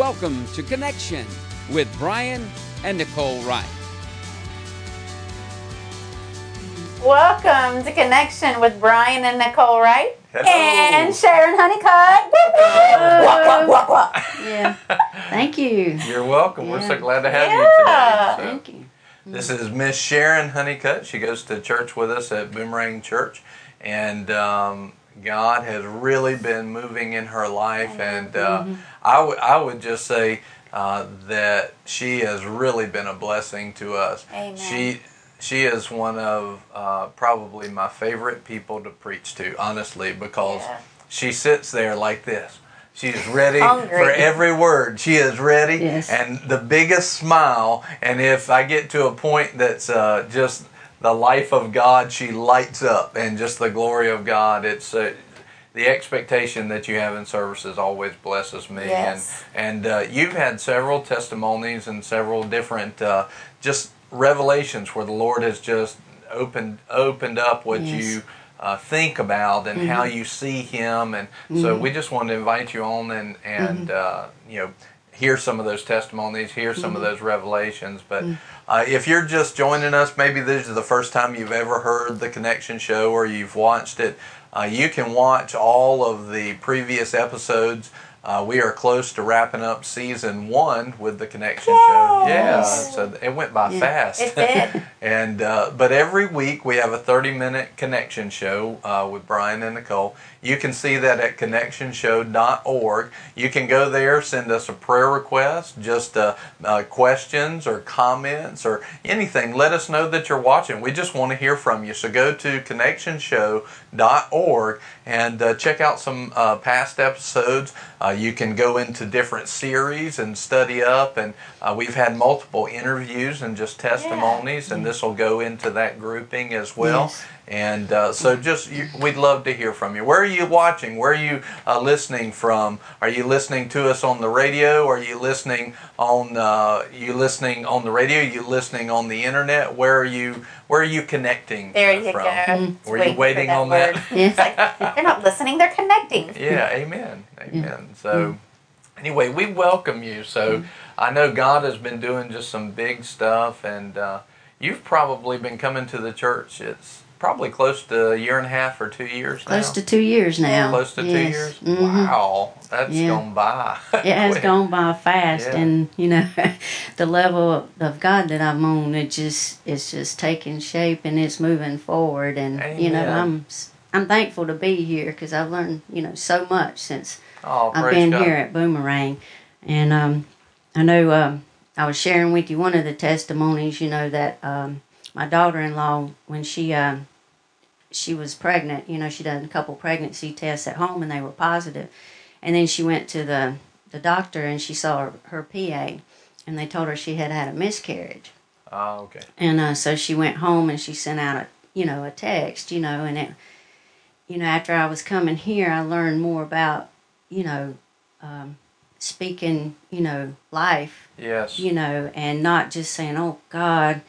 Welcome to Connection with Brian and Nicole Wright. Welcome to Connection with Brian and Nicole Wright. Hello. And Sharon Honeycutt. Wah, wah, wah, wah. Yeah. Thank you. You're welcome. We're so glad to have Yeah. you today. So, Thank you. this is Miss Sharon Honeycutt. She goes to church with us at Boomerang Church, and um, God has really been moving in her life. And uh, I would I would just say uh, that she has really been a blessing to us. Amen. She she is one of uh, probably my favorite people to preach to, honestly, because Yeah. she sits there like this. She's ready for every word. She is ready, Yes. and the biggest smile. And if I get to a point that's uh, just the life of God, she lights up, and just the glory of God. It's uh, the expectation that you have in services always blesses me. Yes. And and uh, you've had several testimonies and several different uh, just revelations where the Lord has just opened opened up what Yes. you uh, think about and how you see Him, and so we just wanted to invite you on and and uh, you know hear some of those testimonies, hear some of those revelations. But uh, if you're just joining us, maybe this is the first time you've ever heard the Connection Show or you've watched it. Uh, you can watch all of the previous episodes. Uh, we are close to wrapping up season one with the Connection Show. Yeah, so it went by Yeah. fast. It did. and uh, but every week we have a 30 minute connection show uh, with Brian and Nicole. You can see that at connectionshow.org. You can go there, send us a prayer request, just uh, uh, questions or comments or anything. Let us know that you're watching. We just want to hear from you. So go to connectionshow.org and uh, check out some uh, past episodes. Uh, you can go into different series and study up, and uh, we've had multiple interviews and just testimonies, and this will go into that grouping as well. Yes. And uh, so, just you, we'd love to hear from you. Where are you watching? Where are you uh, listening from? Are you listening to us on the radio? Are you listening on? Uh, you listening on the radio? you listening on the internet? Where are you? Where are you connecting? There you from? go. Mm-hmm. Were Just you waiting for on that? word. Yes. It's like they're not listening; they're connecting. Yeah, amen. Amen. So, anyway, we welcome you. So, I know God has been doing just some big stuff, and uh, you've probably been coming to the church. It's probably close to a year and a half or two years Close now. to two years now. Close to two Yes. years. Mhm. Wow, that's Yeah. gone by. It has gone by fast, Yeah. and you know, the level of, God that I'm on, it just it's just taking shape and it's moving forward, and you know, I'm i'm thankful to be here because I've learned you know so much since Oh, I've been God. here at Boomerang, and um, I know um, I was sharing with you one of the testimonies. You know that um, my daughter-in-law, when she um, she was pregnant, you know, she done a couple pregnancy tests at home and they were positive, and then she went to the the doctor and she saw her, her PA, and they told her she had had a miscarriage. Oh, okay. And uh, so she went home and she sent out a you know a text, you know, and it, you know, after I was coming here, I learned more about you know, um, speaking you know life, Yes. you know, and not just saying, oh God,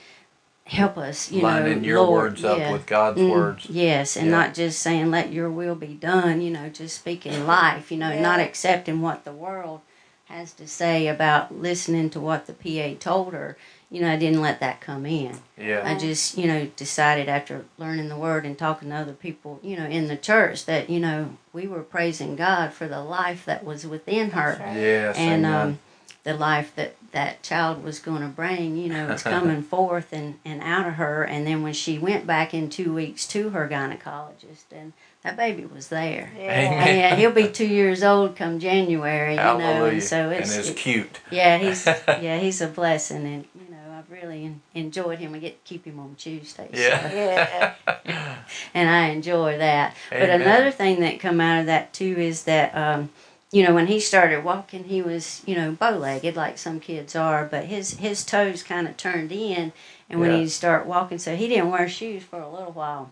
help us, you Lining know, your Lord, words up yeah. with God's Mm, words. Yes, and Yeah. not just saying let your will be done, you know, just speaking life, you know, not accepting what the world has to say about listening to what the PA told her. You know, I didn't let that come in. Yeah. I just, you know, decided after learning the word and talking to other people, you know, in the church that, you know, we were praising God for the life that was within her right. Yes. and amen. um, the life that that child was going to bring, you know, was coming forth and, and out of her. And then when she went back in two weeks to her gynecologist, and that baby was there. Yeah. Amen. And he'll be two years old come January, you know, and so it's, and it's it- cute. yeah, he's yeah, he's a blessing, and you know, I've really enjoyed him. I get to keep him on Tuesdays, so- Yeah. Yeah. and I enjoy that. But another thing that come out of that too is that um, you know when he started walking, he was you know bow legged like some kids are, but his his toes kind of turned in, and when Yeah. he started walking, so he didn't wear shoes for a little while,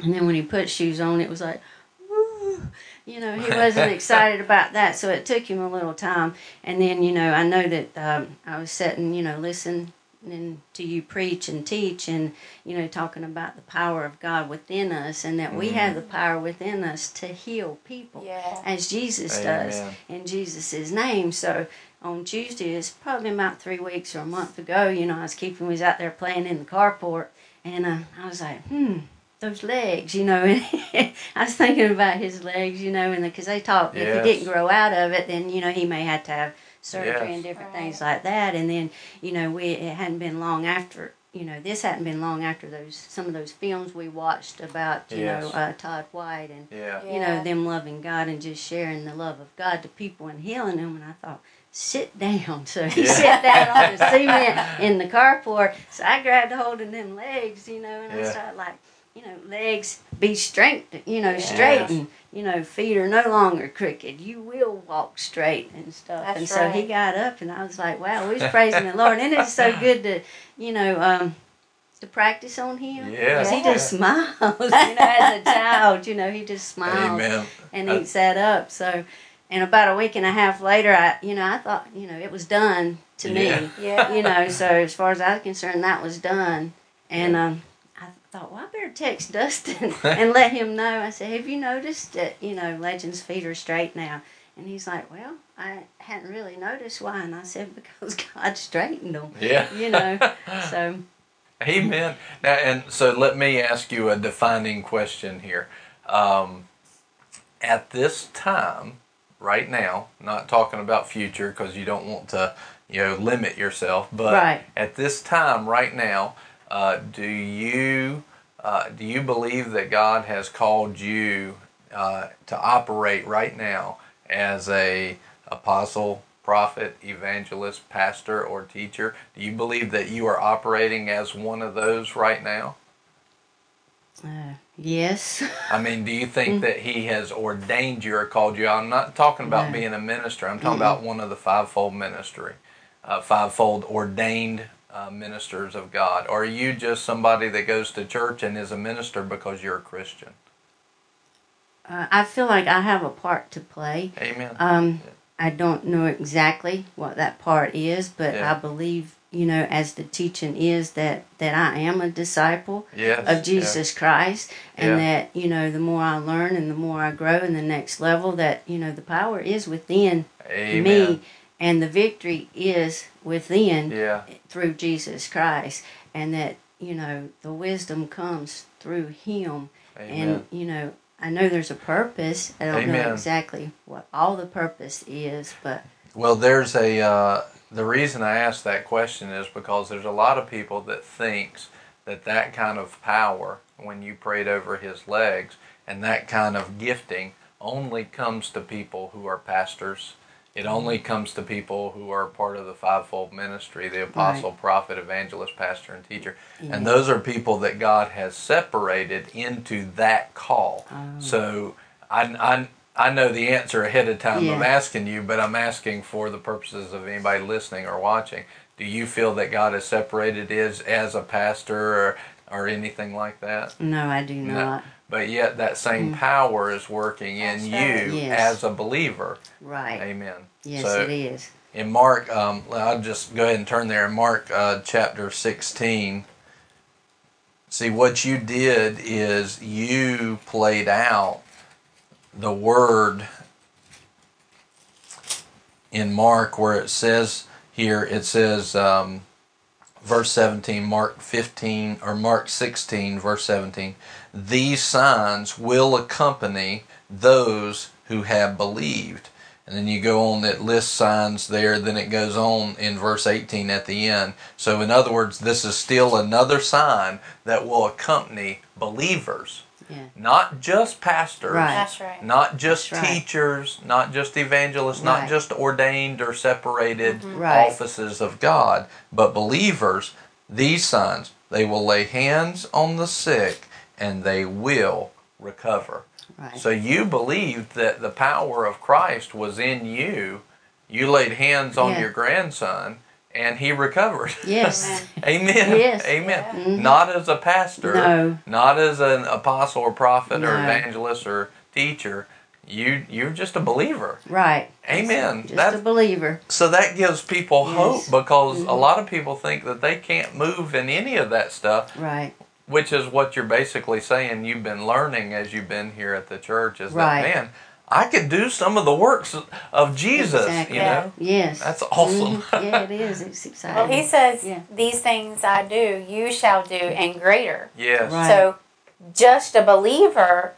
and then when he put shoes on, it was like. "Woo." You know, he wasn't excited about that, so it took him a little time. And then, you know, I know that um, I was sitting, you know, listen, listening to you preach and teach and you know talking about the power of God within us and that we have the power within us to heal people Yeah. as Jesus does in Jesus' name. So on Tuesday, it's probably about three weeks or a month ago, you know, I was keeping, we was out there playing in the carport and uh, I was like, hmm, those legs, you know, and I was thinking about his legs, you know, and because they talk, if he didn't grow out of it, then, you know, he may have to have surgery Yes. and different things like that. And then, you know, we, it hadn't been long after, you know, this hadn't been long after those, some of those films we watched about, you Yes. know, uh, Todd White and, Yeah. you know, them loving God and just sharing the love of God to people and healing them. And I thought, sit down. So he Yeah. sat down on the cement in the carport. So I grabbed hold of them legs, you know, and I started like, you know, legs be straight, you know, straight, and you know, feet are no longer crooked. You will walk straight and stuff. That's and so he got up, and I was like, wow, we was praising the Lord, and it's so good to, you know, um, to practice on him. Yes, he just smiles, you know, as a child, you know, he just smiles Amen. and he sat up. So, and about a week and a half later, I, you know, I thought, you know, it was done to Yeah. me. Yeah. You know, so as far as I was concerned, that was done. And um, thought, well, I better text Dustin and let him know. I said, have you noticed that, you know, Legends' feet are straight now? And he's like, well, I hadn't really noticed why. And I said, because God straightened them. Yeah. You know, so Amen. Now, and so let me ask you a defining question here. Um, at this time, right now, not talking about future because you don't want to, you know, limit yourself, but Right. at this time, right now, uh, do you uh, do you believe that God has called you uh, to operate right now as a apostle, prophet, evangelist, pastor, or teacher? Do you believe that you are operating as one of those right now? uh, yes. I mean, do you think that He has ordained you or called you? I'm not talking about No. being a minister. I'm talking about one of the fivefold ministry, uh, fivefold ordained uh, ministers of God. Or are you just somebody that goes to church and is a minister because you're a Christian? Uh, I feel like I have a part to play. Amen. Um, I don't know exactly what that part is, but Yeah. I believe, you know, as the teaching is that that I am a disciple yes. of Jesus Christ, and Yeah. that you know, the more I learn and the more I grow in the next level, that you know, the power is within Amen. me, and the victory is within Yeah. through Jesus Christ, and that you know, the wisdom comes through Him Amen. and you know i know there's a purpose i don't Amen. know exactly what all the purpose is but Well, there's a uh, the reason I ask that question is because there's a lot of people that thinks that that kind of power when you prayed over his legs and that kind of gifting only comes to people who are pastors. It only mm. comes to people who are part of the fivefold ministry, the apostle, prophet, evangelist, pastor, and teacher. And those are people that God has separated into that call. Oh. So I, I, I know the answer ahead of time I'm asking you, but I'm asking for the purposes of anybody listening or watching. Do you feel that God has separated is as a pastor or, or anything like that? no i do No. not But yet that same power is working in you. Yes. as a believer. right Amen. yes So- it is in Mark, um, I'll just go ahead and turn there. In Mark uh, chapter 16, see what you did is you played out the word in Mark where it says here, it says, um, verse 17, Mark 15, or Mark 16, verse 17, these signs will accompany those who have believed. And then you go on that lists signs there, then it goes on in verse 18 at the end. So, in other words, this is still another sign that will accompany believers, yeah not just pastors, Right. That's right. not just That's right. teachers, not just evangelists, not just ordained or separated mm-hmm. Right. offices of God, but believers. These sons, they will lay hands on the sick and they will recover. right So you believed that the power of Christ was in you. You laid hands on Yeah. your grandson and he recovered. yes Amen. Yes. Amen. Mhm. Not as a pastor, No. not as an apostle or prophet or evangelist or teacher. you you're just a believer. Right. Amen. Just That- a believer. So that gives people Yes. hope because Mm-hmm. a lot of people think that they can't move in any of that stuff, Right. which is what you're basically saying you've been learning as you've been here at the church is Right. that man, I could do some of the works of Jesus, Exactly. you know. Yes. That's awesome. Mhm. Yeah, it is. It's exciting. Well, he says, Yeah. These things I do, you shall do, and greater. Yes. Right. So, just a believer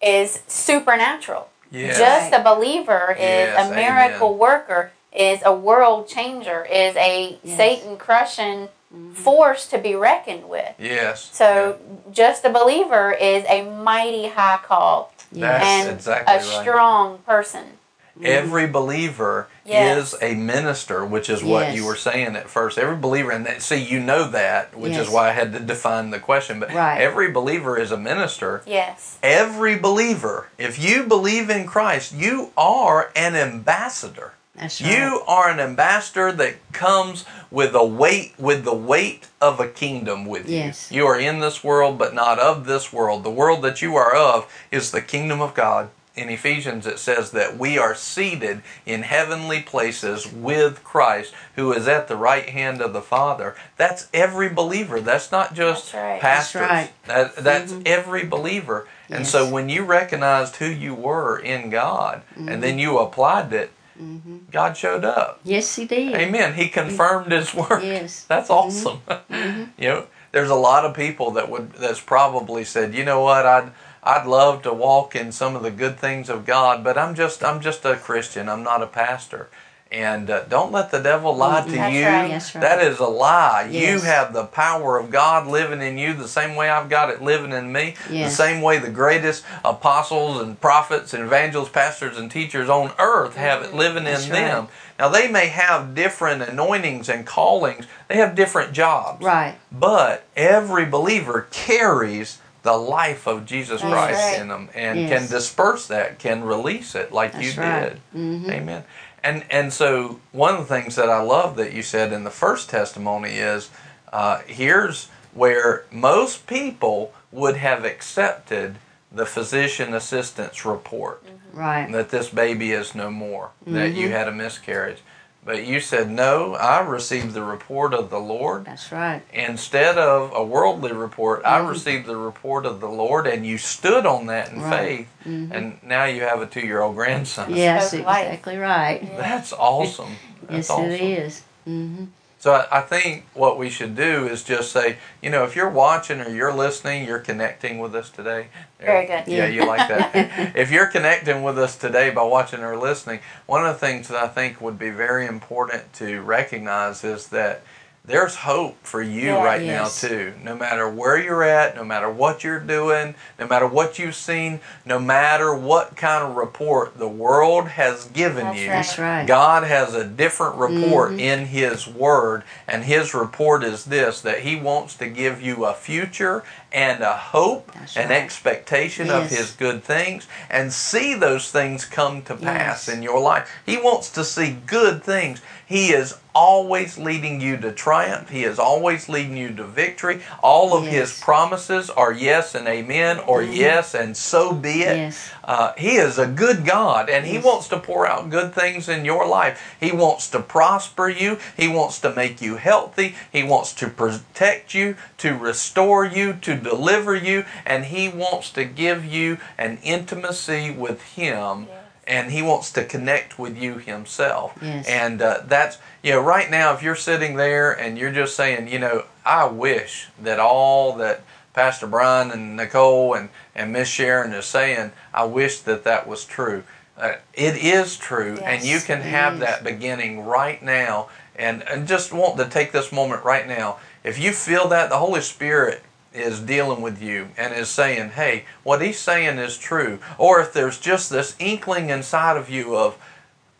is supernatural. Yes. Just a believer is Yes, a miracle amen. worker, is a world changer, is a Yes. Satan crushing force to be reckoned with. Yes. So, just a believer is a mighty high call That's and exactly a right. strong person. Every believer Yes. is a minister, which is what Yes. you were saying at first. Every believer, and that, see, you know that, which Yes. is why I had to define the question. But Right. every believer is a minister. Yes. Every believer, if you believe in Christ, you are an ambassador. That's right. You are an ambassador that comes with a weight, with the weight of a kingdom with Yes. you. You are in this world, but not of this world. The world that you are of is the kingdom of God. In Ephesians, it says that we are seated in heavenly places with Christ, who is at the right hand of the Father. That's every believer. That's not just That's right. pastors. That's right. That, that's mm-hmm. every believer. And Yes. so when you recognized who you were in God, and mm-hmm. then you applied it, Mm-hmm. God showed up. Yes, he did. Amen. He confirmed His word. Yes. That's mm-hmm. awesome. Mm-hmm. you know, there's a lot of people that would that's probably said, you know what, I'd I'd love to walk in some of the good things of God, but I'm just I'm just a Christian. I'm not a pastor. And uh, don't let the devil lie to That's you. right. That's right. That is a lie. You have the power of God living in you the same way I've got it living in me. Yes. The same way the greatest apostles and prophets and evangelists, pastors and teachers on earth have it living That's in right. them. Now they may have different anointings and callings. They have different jobs. Right. But every believer carries the life of Jesus That's Christ right. in them and Yes. can disperse that, can release it like That's you right. did. Mhm. Amen. And and so one of the things that I love that you said in the first testimony is uh, here's where most people would have accepted the physician assistant's report Right. that this baby is no more, that you Mhm. had a miscarriage. But you said, No, I received the report of the Lord. That's right. Instead of a worldly report, I Mhm. received the report of the Lord, and you stood on that in Right. faith. Mhm. And now you have a two year old grandson. Yes, exactly right. That's awesome. That's Yes, awesome. it is. Mm-hmm. So I, I think what we should do is just say, you know, if you're watching or you're listening, you're connecting with us today. Very good. Yeah, Yeah. you like that. if you're connecting with us today by watching or listening, one of the things that I think would be very important to recognize is that there's hope for you Yeah. right Yes. now too. No matter where you're at, no matter what you're doing, no matter what you've seen, no matter what kind of report the world has given That's you. right. That's right. God has a different report Mhm. in His Word, and His report is this that He wants to give you a future and a hope That's and right. expectation of His good things and see those things come to pass Yes. in your life. He wants to see good things. He is always leading you to triumph, He is always leading you to victory. All of His Yes. Mm-hmm. promises are yes and amen, or yes and so be it. Yes. Uh, he is a good God, and He wants to pour out good things in your life. He wants to prosper you. He wants to make you healthy. He wants to protect you, to restore you, to deliver you, and He wants to give you an intimacy with Him. And he wants to connect with you himself. Yes. And uh, that's, you know, right now, if you're sitting there and you're just saying, you know, I wish that all that Pastor Brian and Nicole and, and Miss Sharon is saying, I wish that that was true. Uh, it is true, and you can have is. that beginning right now. And, and just want to take this moment right now. If you feel that, the Holy Spirit is dealing with you and is saying, hey, what he's saying is true. Or if there's just this inkling inside of you of,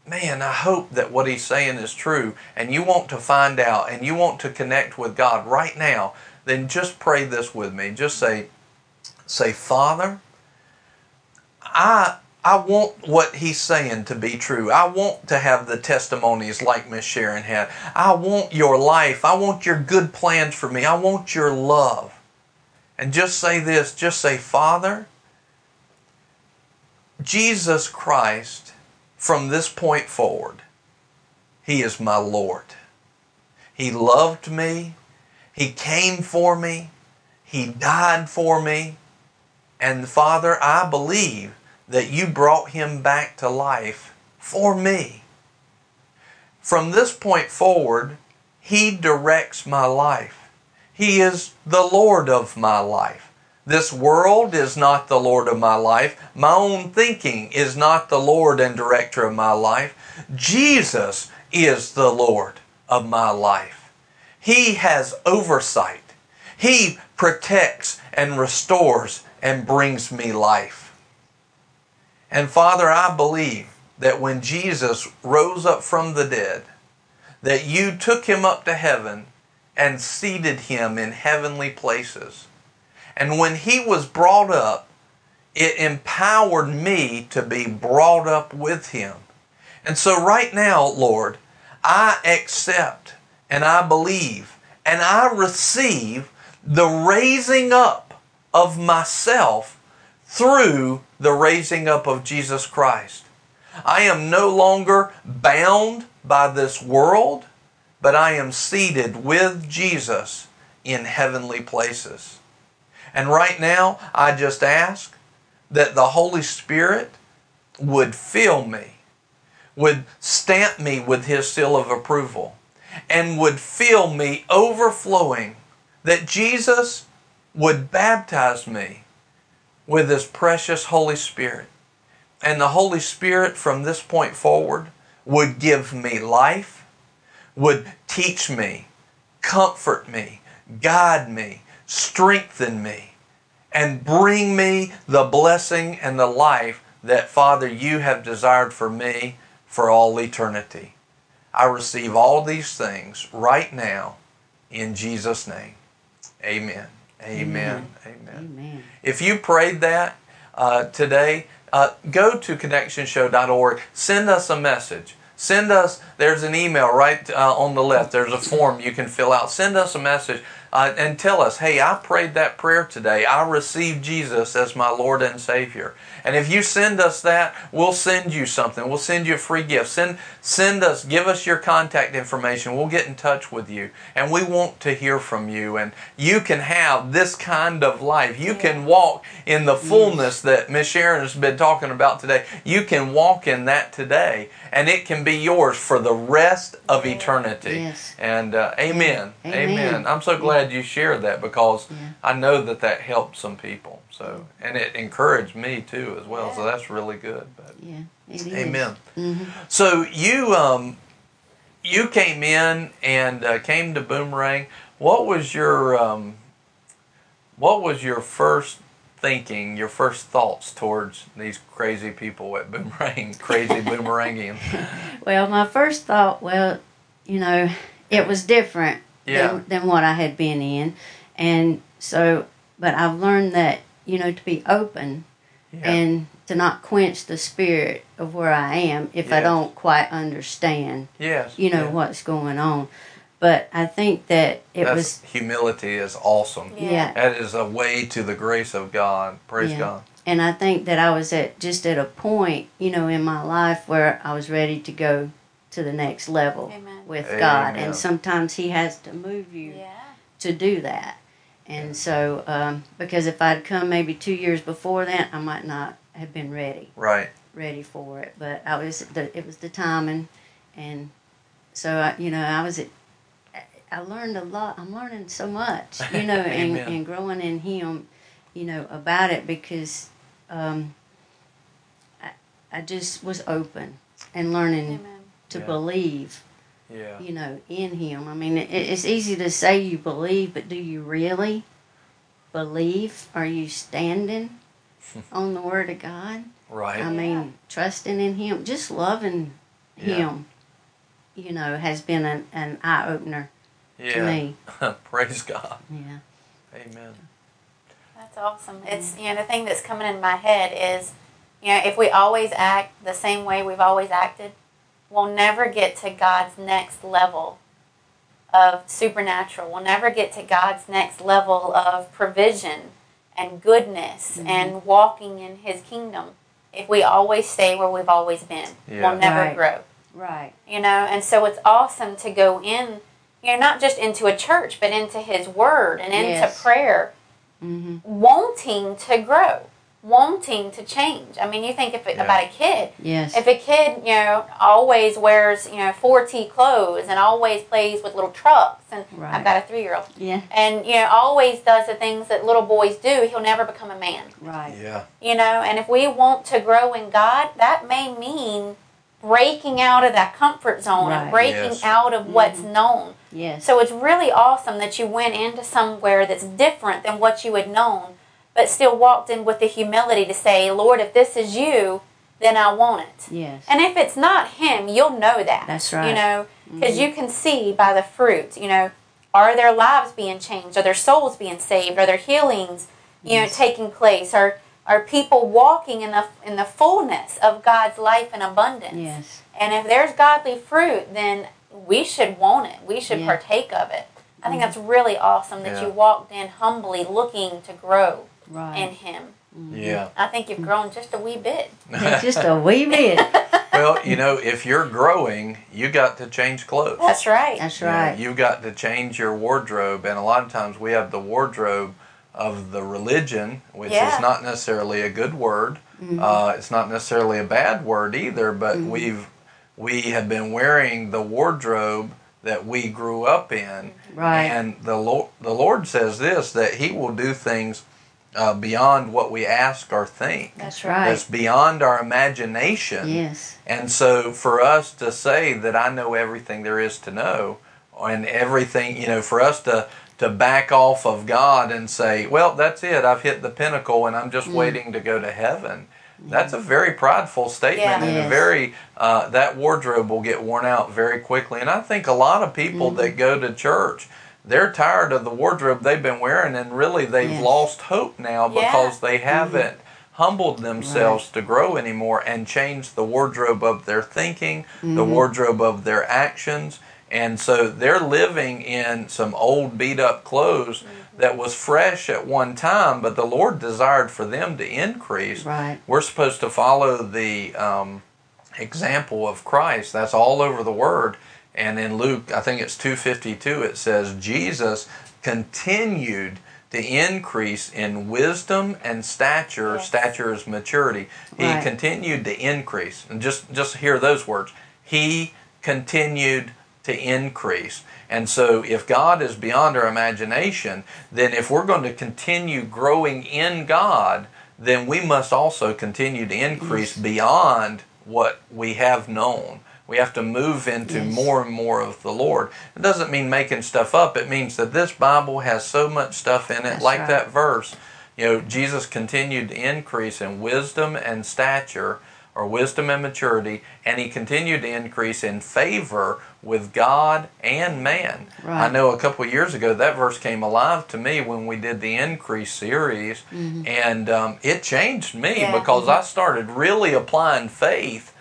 man, I hope that what he's saying is true, and you want to find out and you want to connect with God right now, then just pray this with me. Just say, say, Father, I I want what he's saying to be true. I want to have the testimonies like Miss Sharon had. I want your life. I want your good plans for me. I want your love. And just say this, just say, Father, Jesus Christ, from this point forward, He is my Lord. He loved me. He came for me. He died for me. And Father, I believe that you brought him back to life for me. From this point forward, he directs my life. He is the Lord of my life. This world is not the Lord of my life. My own thinking is not the Lord and director of my life. Jesus is the Lord of my life. He has oversight. He protects and restores and brings me life. And Father, I believe that when Jesus rose up from the dead, that you took him up to heaven and seated him in heavenly places. And when he was brought up, it empowered me to be brought up with him. And so, right now, Lord, I accept and I believe and I receive the raising up of myself through the raising up of Jesus Christ. I am no longer bound by this world, but I am seated with Jesus in heavenly places. And right now, I just ask that the Holy Spirit would fill me, would stamp me with His seal of approval, and would fill me overflowing, that Jesus would baptize me with His precious Holy Spirit. And the Holy Spirit from this point forward would give me life, would teach me, comfort me, guide me, strengthen me, and bring me the blessing and the life that, Father, you have desired for me for all eternity. I receive all these things right now in Jesus' name. Amen. Amen. Amen. Amen. If you prayed that uh, today, uh, go to connectionshow.org. Send us a message. Send us, there's an email right uh, on the left. There's a form you can fill out. Send us a message uh, and tell us, hey, I prayed that prayer today. I received Jesus as my Lord and Savior. And if you send us that, we'll send you something. We'll send you a free gift. Send, send us, give us your contact information. We'll get in touch with you. And we want to hear from you. And you can have this kind of life. You can walk in the fullness that Miss Sharon has been talking about today. You can walk in that today. And it can be yours for the rest of eternity. Yes. And uh, amen. Amen. amen. I'm so glad you shared that because Yeah. I know that that helped some people. So, and it encouraged me too as well. So that's really good. But Yeah, it is. amen. Mhm. So you um you came in and uh, came to Boomerang. What was your um what was your first thinking, your first thoughts towards these crazy people at Boomerang, crazy Boomerangians? Well, my first thought, well, you know, it was different Yeah. than, than what I had been in. And so, but I've learned that, you know, to be open Yeah. and to not quench the spirit of where I am if I don't quite understand, yes. you know, yeah. what's going on. But I think that it That's, was, humility is awesome. Yeah. yeah. That is a way to the grace of God. Praise Yeah. God. And I think that I was at just at a point, you know, in my life where I was ready to go to the next level Amen. with God. And sometimes He has to move you Yeah. to do that. And so, um, because if I'd come maybe two years before that, I might not have been ready, Right. ready for it. But I was, the, it was the timing, and so I, you know, I was, at, I learned a lot. I'm learning so much, you know, and, and growing in Him, you know, about it because um, I, I just was open and learning Amen. To Yeah. believe Yeah. you know, in Him. I mean, it, it's easy to say you believe, but do you really believe? Are you standing on the Word of God? Right. I mean, trusting in Him, just loving Yeah. Him, you know, has been an, an eye opener to yeah. me. Praise God. Yeah. Amen. That's awesome. It's you know the thing that's coming in my head is, you know, if we always act the same way we've always acted, we'll never get to God's next level of supernatural. We'll never get to God's next level of provision and goodness and walking in His kingdom if we always stay where we've always been. Yeah. We'll never Right. grow. Right. You know, and so it's awesome to go in, you know, not just into a church, but into His Word and into Yes. prayer, Mm-hmm. wanting to grow, wanting to change. I mean, you think if it, Yeah. about a kid. Yes. If a kid, you know, always wears, you know, 4T clothes and always plays with little trucks, and Right. I've got a three year old, yeah. and, you know, always does the things that little boys do, he'll never become a man. Right. Yeah. You know, and if we want to grow in God, that may mean breaking out of that comfort zone and breaking Yes. out of what's mm-hmm. known. Yes. So it's really awesome that you went into somewhere that's different than what you had known, but still walked in with the humility to say, Lord, if this is you, then I want it. yes. And if it's not him, you'll know that. That's right. You know, because you can see by the fruit, you know, are their lives being changed? Are their souls being saved? Are there healings, you know, taking place? Are are people walking in the in the fullness of God's life and abundance? yes. And if there's godly fruit, then we should want it. We should Yeah. partake of it. I think mm-hmm. that's really awesome that Yeah. you walked in humbly looking to grow Right. in him. Yeah. I think you've grown just a wee bit. Just a wee bit. well, you know, if you're growing, you got to change clothes. That's right. That's You know, right. you got to change your wardrobe, and a lot of times we have the wardrobe of the religion, which Yeah. is not necessarily a good word. Mm-hmm. Uh, it's not necessarily a bad word either, but we've we have been wearing the wardrobe that we grew up in, Right. and the Lord the Lord says this that He will do things uh, beyond what we ask or think. That's right. That's beyond our imagination. Yes. And so for us to say that I know everything there is to know and everything, you know, for us to to back off of God and say, well, that's it. I've hit the pinnacle and I'm just Mm. waiting to go to heaven. That's a very prideful statement Yeah. and a very uh, that wardrobe will get worn out very quickly. And I think a lot of people Mm-hmm. that go to church, they're tired of the wardrobe they've been wearing and really they've Yes. lost hope now Yeah. because they mm-hmm. haven't humbled themselves to grow anymore and change the wardrobe of their thinking, the mm-hmm. wardrobe of their actions. And so they're living in some old beat up clothes mm-hmm. that was fresh at one time, but the Lord desired for them to increase. Right. We're supposed to follow the um, example of Christ. That's all over the Word. And in Luke, I think it's 252, it says, Jesus continued to increase in wisdom and stature. Yes. Stature is maturity. He Right. continued to increase. And just, just hear those words. He continued to increase. And so, if God is beyond our imagination, then if we're going to continue growing in God, then we must also continue to increase beyond what we have known. We have to move into Yes. more and more of the Lord. It doesn't mean making stuff up. It means that this Bible has so much stuff in it, That's like right. that verse. You know, Jesus continued to increase in wisdom and stature, or wisdom and maturity, and he continued to increase in favor with God and man. Right. I know a couple of years ago that verse came alive to me when we did the increase series, and um, it changed me Yeah. because I started really applying faith,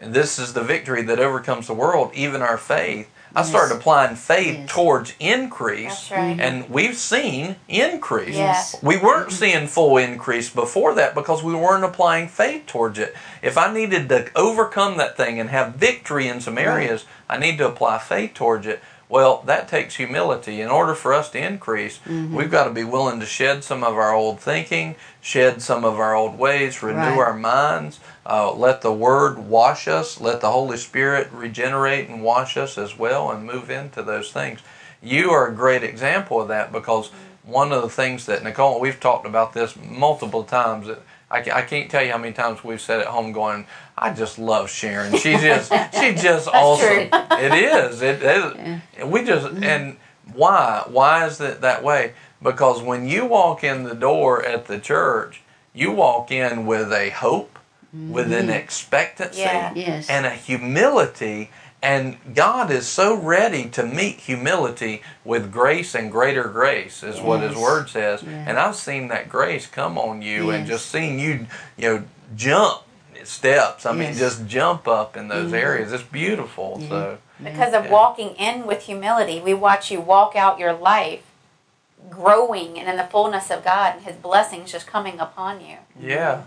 and this is the victory that overcomes the world, even our faith. I Yes. started applying faith Yes. towards increase, right. and we've seen increase. Yes. We weren't seeing full increase before that because we weren't applying faith towards it. If I needed to overcome that thing and have victory in some areas, I need to apply faith towards it. Well, that takes humility. In order for us to increase, we've got to be willing to shed some of our old thinking, shed some of our old ways, renew Right. our minds, uh, let the Word wash us, let the Holy Spirit regenerate and wash us as well, and move into those things. You are a great example of that because one of the things that Nicole, we've talked about this multiple times. Ca- I can't tell you how many times we've said at home, going, "I just love Sharon. She's just, she's just awesome." It is. It is. We just and why? Why is it that way? Because when you walk in the door at the church, you walk in with a hope, with an mm-hmm. expectancy, Yeah. Yes. and a humility. And God is so ready to meet humility with grace and greater grace, is what His Word says. Yeah. And I've seen that grace come on you, and just seeing you, you know, jump steps. I mean, just jump up in those Mhm. areas. It's beautiful. Yeah. So Because of Yeah. walking in with humility, we watch you walk out your life growing and in the fullness of God and His blessings just coming upon you. yeah.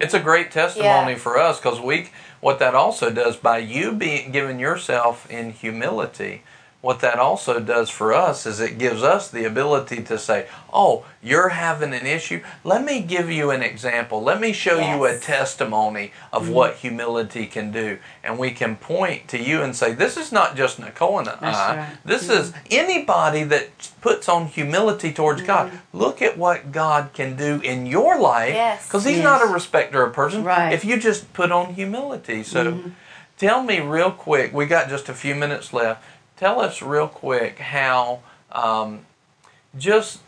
It's a great testimony Yeah. for us because we what that also does by you being giving yourself in humility. What that also does for us is it gives us the ability to say, "Oh, you're having an issue. Let me give you an example. Let me show you a testimony of mm-hmm. what humility can do." And we can point to you and say, "This is not just Nicole and I. right. This mm-hmm. is anybody that puts on humility towards God. Mm-hmm. Look at what God can do in your life Yes. because He's Yes. not a respecter of persons. Right. If you just put on humility. So tell me real quick, we got just a few minutes left. Tell us real quick how um, just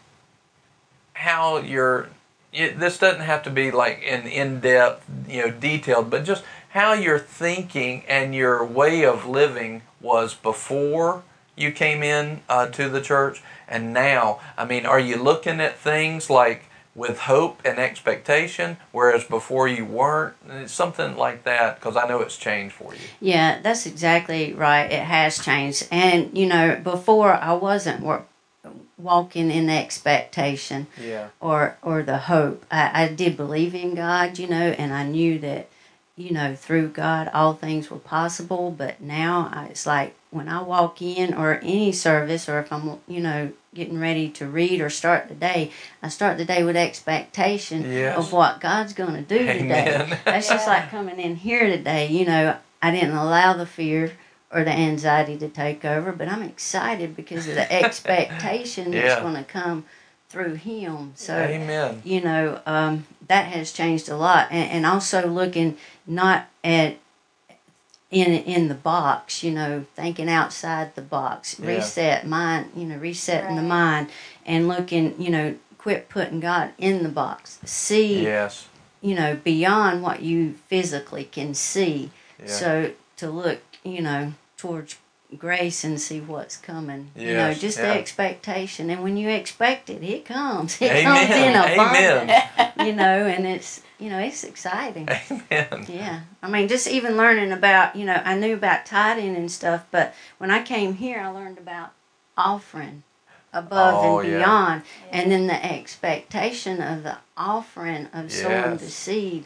how your this doesn't have to be like an in-depth, you know, detailed, but just how your thinking and your way of living was before you came in uh, to the church and now. I mean, are you looking at things like with hope and expectation, whereas before you weren't? Something like that because I know it's changed for you. Yeah, that's exactly right. It has changed. And, you know, before I wasn't wa- walking in the expectation Yeah. or, or the hope. I, I did believe in God, you know, and I knew that, you know, through God all things were possible. But now I, it's like when I walk in or any service or if I'm, you know, getting ready to read or start the day, I start the day with expectation Yes. of what God's going to do today. That's just like coming in here today. You know, I didn't allow the fear or the anxiety to take over, but I'm excited because of the expectation Yeah. that's going to come through Him. So, Amen. you know, um, that has changed a lot. And, and also looking not at in in the box, you know, thinking outside the box, Yeah. reset mind, you know, resetting the mind, and looking, you know, quit putting God in the box. See Yes. you know, beyond what you physically can see. Yeah. So to look, you know, towards grace and see what's coming. you know, just yeah. the expectation. And when you expect it, it comes. It Amen. comes in Amen. abundance. You know, and it's you know, it's exciting. Amen. Yeah. I mean, just even learning about, you know, I knew about tithing and stuff, but when I came here, I learned about offering above Oh, and yeah. beyond. And then the expectation of the offering of sowing the seed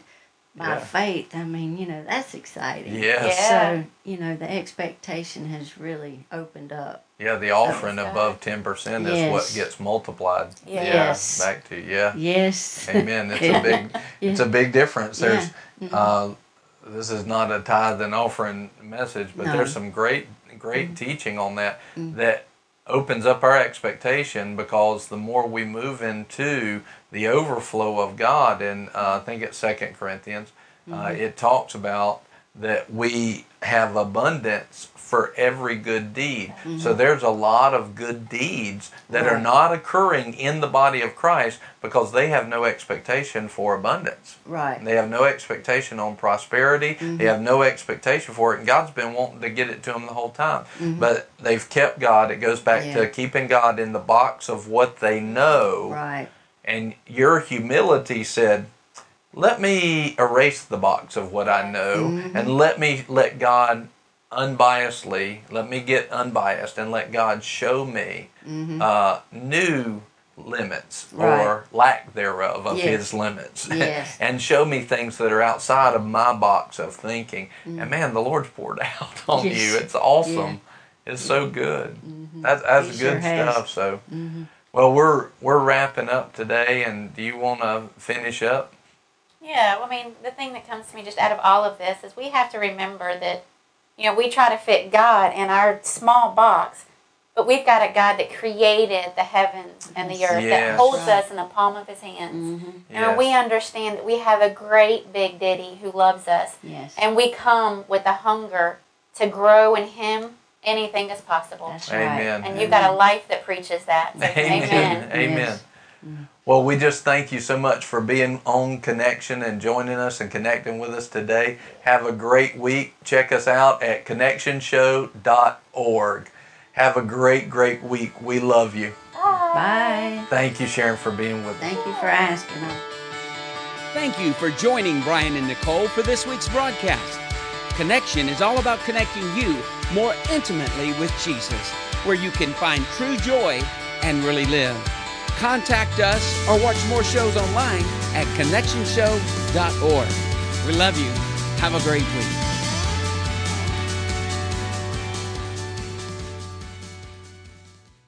by Yeah. faith. I mean, you know, that's exciting. Yes. Yeah. So, you know, the expectation has really opened up. Yeah, the offering good. above ten percent is Yes. what gets multiplied. Yeah. Yeah, Yes. back to yeah. Yes. Amen. It's Yeah. a big, it's a big difference. Yeah. There's, mm-hmm. uh, this is not a tithe and offering message, but No. There's some great, great mm-hmm. teaching on that mm. that opens up our expectation because the more we move into the overflow of God, and uh, I think it's Second Corinthians, uh, Mm-hmm. it talks about that we have abundance for every good deed. So there's a lot of good deeds that are Mm-hmm. Not occurring in the body of Christ because they have no expectation for abundance. Right. They have no expectation on prosperity. They have no expectation for it, and God's been wanting to get it to them the whole time. But they've kept God. It goes back Mm-hmm. Yeah. to keeping God in the box of what they know. Right. And your humility said, let me erase the box of what I know Mm-hmm. and let me let God unbiasedly, let me get unbiased and let God show me uh, new limits or Mm-hmm. Lack thereof of Yes. his limits Yes. and show me things that are outside of my box of thinking and man the lord's poured out on Mm-hmm. Yes. you it's awesome it's so good that's, that's good sure has. stuff so well we're we're wrapping up today and do you want to finish up Yeah, well, I mean, the thing that comes to me just out of all of this is we have to remember that, you know, we try to fit God in our small box, but we've got a God that created the heavens and the earth, Yes. that holds Right. us in the palm of his hands. Mm-hmm. And we understand that we have a great big daddy who loves us, Yes. and we come with a hunger to grow in him. Anything is possible. That's right. amen And you've got a life that preaches that. So, Amen. amen. Amen. Yes. Mm-hmm. Well, we just thank you so much for being on Connection and joining us and connecting with us today. Have a great week. Check us out at connectionshow.org. Have a great, great week. We love you. Bye. Thank you, Sharon, for being with us. Thank you for asking. us. Thank you for joining Brian and Nicole for this week's broadcast. Connection is all about connecting you more intimately with Jesus, where you can find true joy and really live. contact us, or watch more shows online at connectionshow.org. We love you. Have a great week.